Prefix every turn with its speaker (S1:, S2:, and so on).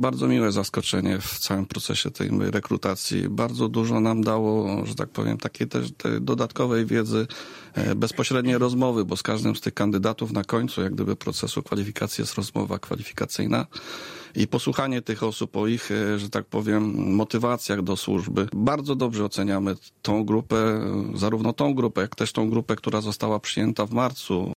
S1: bardzo miłe zaskoczenie w całym procesie tej rekrutacji. Bardzo dużo nam dało, że tak powiem, takiej też tej dodatkowej wiedzy, e, bezpośrednie rozmowy, bo z każdym z tych kandydatów na końcu, jak gdyby procesu kwalifikacji jest rozmowa kwalifikacyjna i posłuchanie tych osób o ich, e, że tak powiem, motywacjach do służby. Bardzo dobrze oceniamy tą grupę, e, zarówno tą grupę, jak też tą grupę, która została przyjęta w marcu